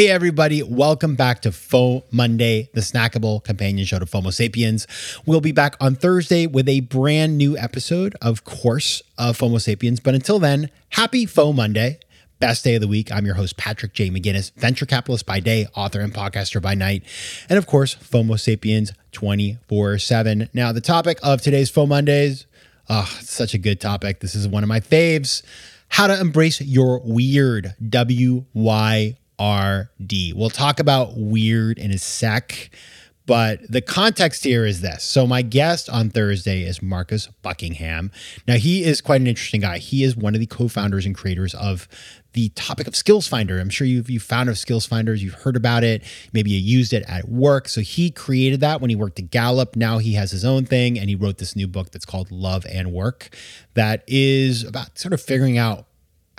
Hey, everybody, welcome back to Faux Monday, the snackable companion show to FOMO Sapiens. We'll be back on Thursday with a brand new episode, of course, of FOMO Sapiens. But until then, happy Faux Monday, best day of the week. I'm your host, Patrick J. McGinnis, venture capitalist by day, author and podcaster by night, and of course, FOMO Sapiens 24 7. Now, the topic of today's Faux Mondays, oh, such a good topic. This is one of my faves how to embrace your weird, W Y RD. We'll talk about weird in a sec, but the context here is this. So, my guest on Thursday is Marcus Buckingham. Now, he is quite an interesting guy. He is one of the co founders and creators of the topic of StrengthsFinder. I'm sure you've, you've found of StrengthsFinders, you've heard about it, maybe you used it at work. So, he created that when he worked at Gallup. Now he has his own thing, and he wrote this new book that's called Love and Work that is about sort of figuring out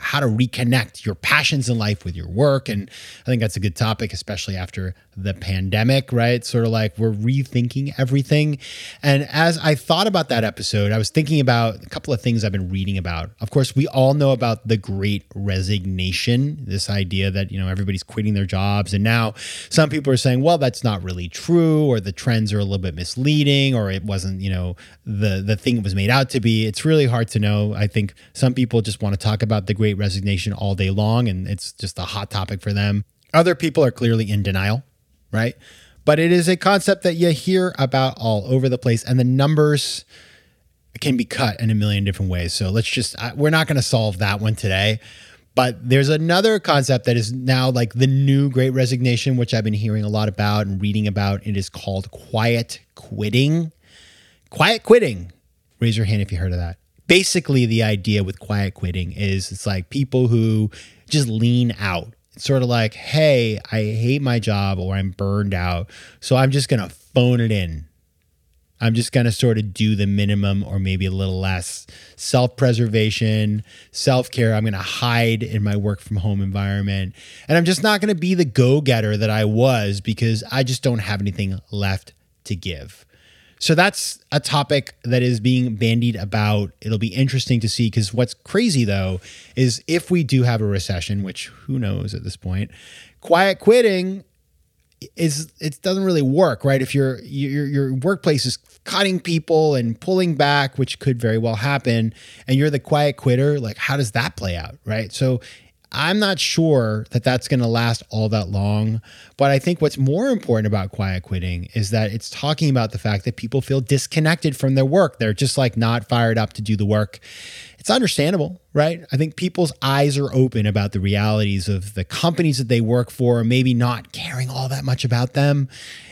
how to reconnect your passions in life with your work. And I think that's a good topic, especially after the pandemic, right? Sort of like we're rethinking everything. And as I thought about that episode, I was thinking about a couple of things I've been reading about. Of course, we all know about the great resignation, this idea that, you know, everybody's quitting their jobs. And now some people are saying, well, that's not really true, or the trends are a little bit misleading, or it wasn't, you know, the the thing it was made out to be. It's really hard to know. I think some people just want to talk about the great resignation all day long, and it's just a hot topic for them. Other people are clearly in denial, right? But it is a concept that you hear about all over the place, and the numbers can be cut in a million different ways. So let's just, we're not going to solve that one today. But there's another concept that is now like the new great resignation, which I've been hearing a lot about and reading about. It is called quiet quitting. Quiet quitting. Raise your hand if you heard of that. Basically, the idea with quiet quitting is it's like people who just lean out. It's sort of like, hey, I hate my job or I'm burned out. So I'm just going to phone it in. I'm just going to sort of do the minimum or maybe a little less self preservation, self care. I'm going to hide in my work from home environment. And I'm just not going to be the go getter that I was because I just don't have anything left to give. So that's a topic that is being bandied about. It'll be interesting to see because what's crazy though is if we do have a recession, which who knows at this point, quiet quitting is it doesn't really work, right? If your your your workplace is cutting people and pulling back, which could very well happen, and you're the quiet quitter, like how does that play out, right? So I'm not sure that that's going to last all that long, but I think what's more important about quiet quitting is that it's talking about the fact that people feel disconnected from their work. They're just like not fired up to do the work. It's understandable, right? I think people's eyes are open about the realities of the companies that they work for, maybe not caring all that much about them.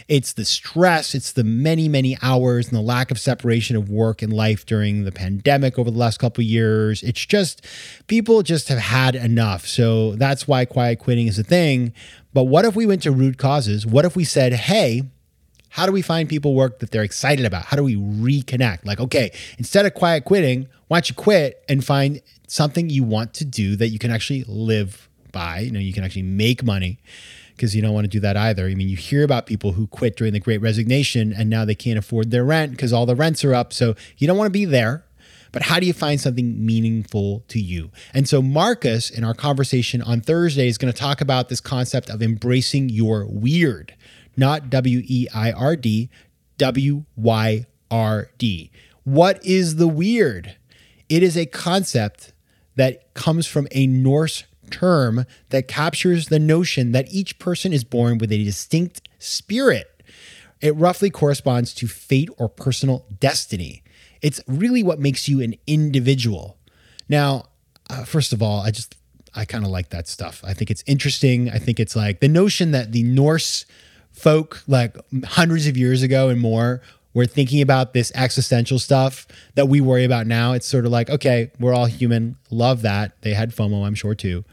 It's the stress, it's the many, many hours and the lack of separation of work and life during the pandemic over the last couple of years. It's just people just have had enough. So that's why quiet quitting is a thing. But what if we went to root causes? What if we said, hey, how do we find people work that they're excited about? How do we reconnect? Like, okay, instead of quiet quitting, why don't you quit and find something you want to do that you can actually live by? You know, you can actually make money because you don't want to do that either. I mean, you hear about people who quit during the great resignation and now they can't afford their rent because all the rents are up. So you don't want to be there. But how do you find something meaningful to you? And so, Marcus, in our conversation on Thursday, is going to talk about this concept of embracing your weird, not W E I R D, W Y R D. What is the weird? It is a concept that comes from a Norse term that captures the notion that each person is born with a distinct spirit. It roughly corresponds to fate or personal destiny. It's really what makes you an individual. Now, uh, first of all, I just, I kind of like that stuff. I think it's interesting. I think it's like the notion that the Norse folk, like hundreds of years ago and more, we're thinking about this existential stuff that we worry about now. It's sort of like, okay, we're all human. Love that. They had FOMO, I'm sure too.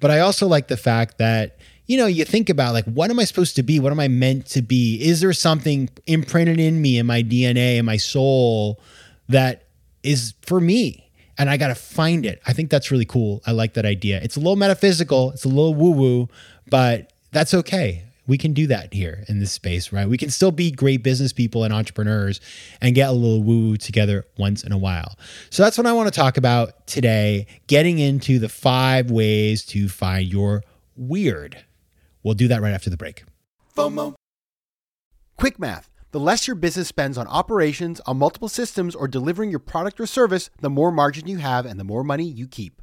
But I also like the fact that, you know, you think about like, what am I supposed to be? What am I meant to be? Is there something imprinted in me, in my DNA, in my soul that is for me? And I got to find it. I think that's really cool. I like that idea. It's a little metaphysical, it's a little woo woo, but that's okay we can do that here in this space, right? We can still be great business people and entrepreneurs and get a little woo woo together once in a while. So that's what I want to talk about today, getting into the five ways to find your weird. We'll do that right after the break. FOMO. Quick math. The less your business spends on operations, on multiple systems, or delivering your product or service, the more margin you have and the more money you keep.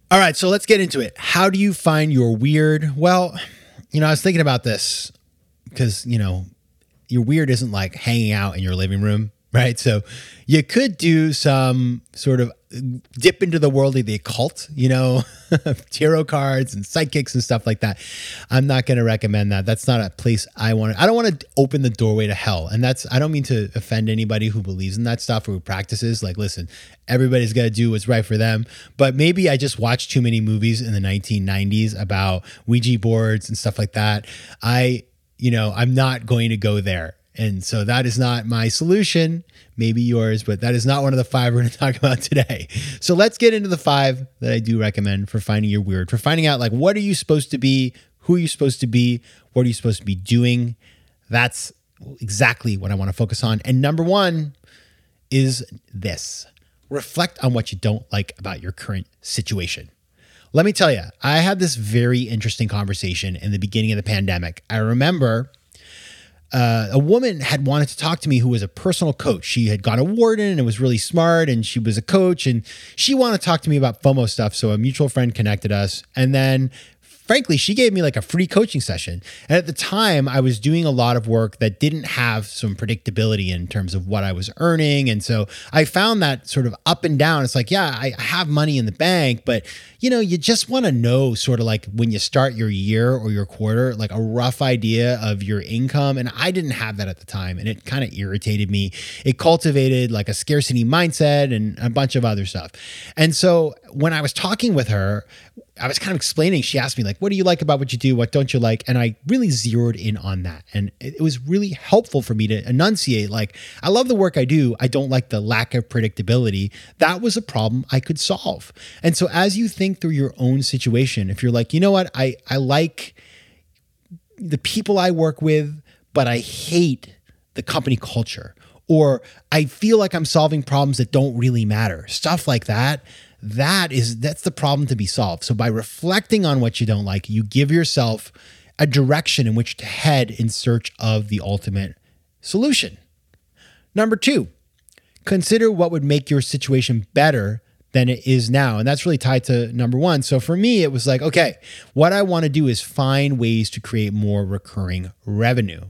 All right, so let's get into it. How do you find your weird? Well, you know, I was thinking about this because, you know, your weird isn't like hanging out in your living room right? So you could do some sort of dip into the world of the occult, you know, tarot cards and psychics and stuff like that. I'm not going to recommend that. That's not a place I want to, I don't want to open the doorway to hell. And that's, I don't mean to offend anybody who believes in that stuff or who practices. Like, listen, everybody's got to do what's right for them. But maybe I just watched too many movies in the 1990s about Ouija boards and stuff like that. I, you know, I'm not going to go there and so that is not my solution, maybe yours, but that is not one of the five we're going to talk about today. So let's get into the five that I do recommend for finding your weird, for finding out like what are you supposed to be, who are you supposed to be, what are you supposed to be doing. That's exactly what I want to focus on. And number one is this reflect on what you don't like about your current situation. Let me tell you, I had this very interesting conversation in the beginning of the pandemic. I remember uh, a woman had wanted to talk to me who was a personal coach. She had gone to Wharton and was really smart, and she was a coach, and she wanted to talk to me about FOMO stuff. So a mutual friend connected us, and then frankly, she gave me like a free coaching session. And at the time, I was doing a lot of work that didn't have some predictability in terms of what I was earning. And so I found that sort of up and down. It's like, yeah, I have money in the bank, but you know, you just want to know sort of like when you start your year or your quarter, like a rough idea of your income. And I didn't have that at the time. And it kind of irritated me. It cultivated like a scarcity mindset and a bunch of other stuff. And so when I was talking with her, I was kind of explaining. She asked me, like, what do you like about what you do? What don't you like? And I really zeroed in on that. And it, was really helpful for me to enunciate, like, I love the work I do. I don't like the lack of predictability. That was a problem I could solve. And so as you think through your own situation, if you're like, you know what, I, I like the people I work with, but I hate the company culture or I feel like I'm solving problems that don't really matter. Stuff like that. That is that's the problem to be solved. So by reflecting on what you don't like, you give yourself a direction in which to head in search of the ultimate solution. Number 2, consider what would make your situation better than it is now. And that's really tied to number one. So for me, it was like, okay, what I want to do is find ways to create more recurring revenue.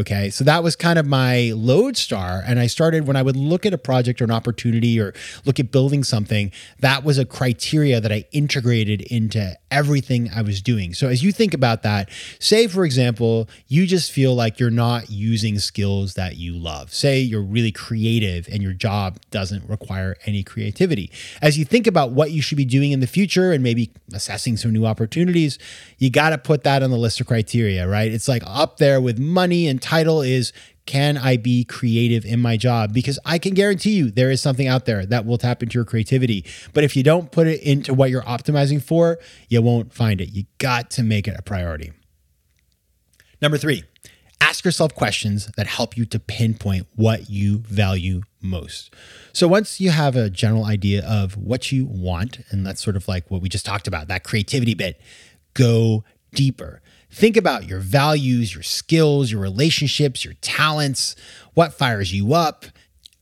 Okay. So that was kind of my lodestar. And I started when I would look at a project or an opportunity or look at building something, that was a criteria that I integrated into everything I was doing. So as you think about that, say, for example, you just feel like you're not using skills that you love. Say you're really creative and your job doesn't require any creativity. As you think about what you should be doing in the future and maybe assessing some new opportunities, you got to put that on the list of criteria, right? It's like up there with money and title is can I be creative in my job? Because I can guarantee you there is something out there that will tap into your creativity. But if you don't put it into what you're optimizing for, you won't find it. You got to make it a priority. Number three, ask yourself questions that help you to pinpoint what you value most. So once you have a general idea of what you want, and that's sort of like what we just talked about, that creativity bit, go deeper. Think about your values, your skills, your relationships, your talents, what fires you up,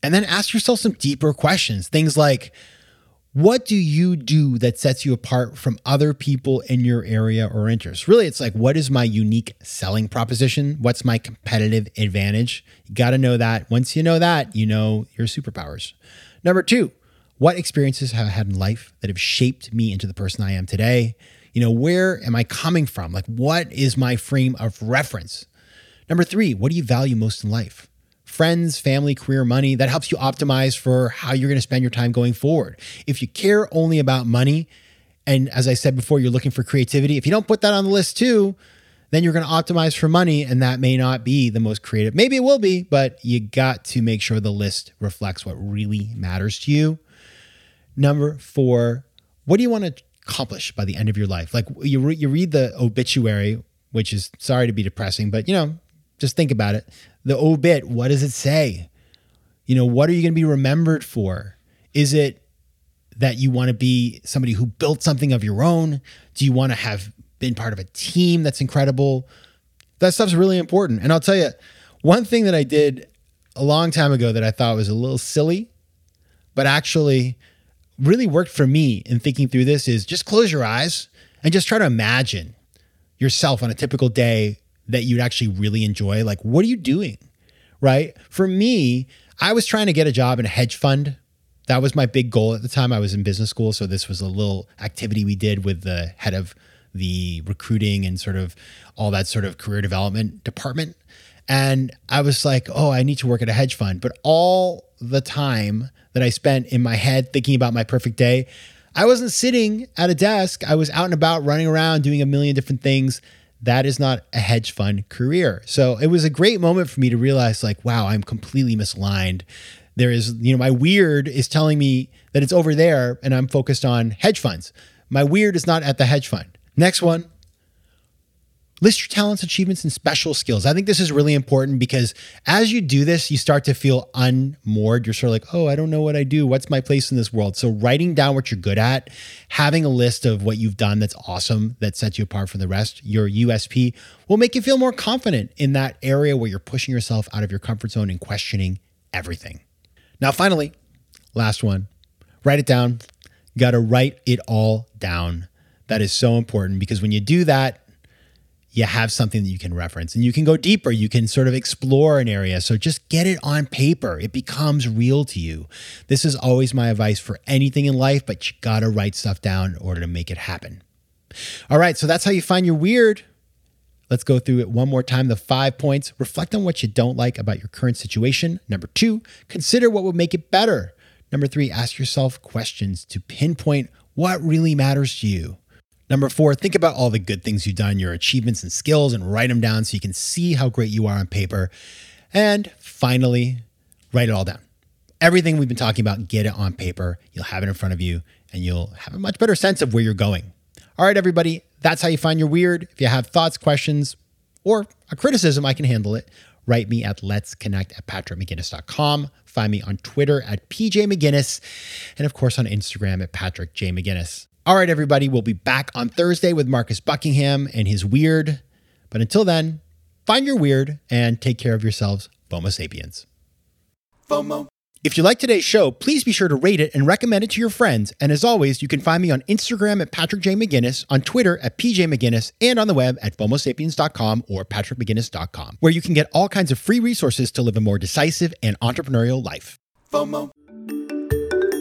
and then ask yourself some deeper questions. Things like, what do you do that sets you apart from other people in your area or interest? Really, it's like, what is my unique selling proposition? What's my competitive advantage? You got to know that. Once you know that, you know your superpowers. Number two, what experiences have I had in life that have shaped me into the person I am today? You know, where am I coming from? Like, what is my frame of reference? Number three, what do you value most in life? Friends, family, career, money. That helps you optimize for how you're going to spend your time going forward. If you care only about money, and as I said before, you're looking for creativity, if you don't put that on the list too, then you're going to optimize for money, and that may not be the most creative. Maybe it will be, but you got to make sure the list reflects what really matters to you. Number four, what do you want to accomplish by the end of your life. Like you, re- you read the obituary, which is sorry to be depressing, but you know, just think about it. The obit, what does it say? You know, what are you going to be remembered for? Is it that you want to be somebody who built something of your own? Do you want to have been part of a team that's incredible? That stuff's really important. And I'll tell you, one thing that I did a long time ago that I thought was a little silly, but actually really worked for me in thinking through this is just close your eyes and just try to imagine yourself on a typical day that you'd actually really enjoy. Like, what are you doing? Right. For me, I was trying to get a job in a hedge fund. That was my big goal at the time. I was in business school. So this was a little activity we did with the head of the recruiting and sort of all that sort of career development department. And I was like, oh, I need to work at a hedge fund. But all the time that I spent in my head thinking about my perfect day, I wasn't sitting at a desk. I was out and about running around doing a million different things. That is not a hedge fund career. So it was a great moment for me to realize, like, wow, I'm completely misaligned. There is, you know, my weird is telling me that it's over there and I'm focused on hedge funds. My weird is not at the hedge fund. Next one, List your talents, achievements, and special skills. I think this is really important because as you do this, you start to feel unmoored. You're sort of like, oh, I don't know what I do. What's my place in this world? So, writing down what you're good at, having a list of what you've done that's awesome, that sets you apart from the rest, your USP, will make you feel more confident in that area where you're pushing yourself out of your comfort zone and questioning everything. Now, finally, last one write it down. Got to write it all down. That is so important because when you do that, you have something that you can reference and you can go deeper. You can sort of explore an area. So just get it on paper. It becomes real to you. This is always my advice for anything in life, but you got to write stuff down in order to make it happen. All right. So that's how you find your weird. Let's go through it one more time. The five points reflect on what you don't like about your current situation. Number two, consider what would make it better. Number three, ask yourself questions to pinpoint what really matters to you. Number four, think about all the good things you've done, your achievements and skills, and write them down so you can see how great you are on paper. And finally, write it all down. Everything we've been talking about, get it on paper. You'll have it in front of you and you'll have a much better sense of where you're going. All right, everybody, that's how you find your weird. If you have thoughts, questions, or a criticism, I can handle it. write me at let's connect at patrickmcginnis.com. Find me on Twitter at PJ McGinnis, and of course on Instagram at Patrick J. McGinnis. All right, everybody, we'll be back on Thursday with Marcus Buckingham and his weird. But until then, find your weird and take care of yourselves, FOMO sapiens. FOMO. If you like today's show, please be sure to rate it and recommend it to your friends. And as always, you can find me on Instagram at Patrick J. McGinnis, on Twitter at PJ McGinnis, and on the web at FOMOSapiens.com or PatrickMcGinnis.com, where you can get all kinds of free resources to live a more decisive and entrepreneurial life. FOMO.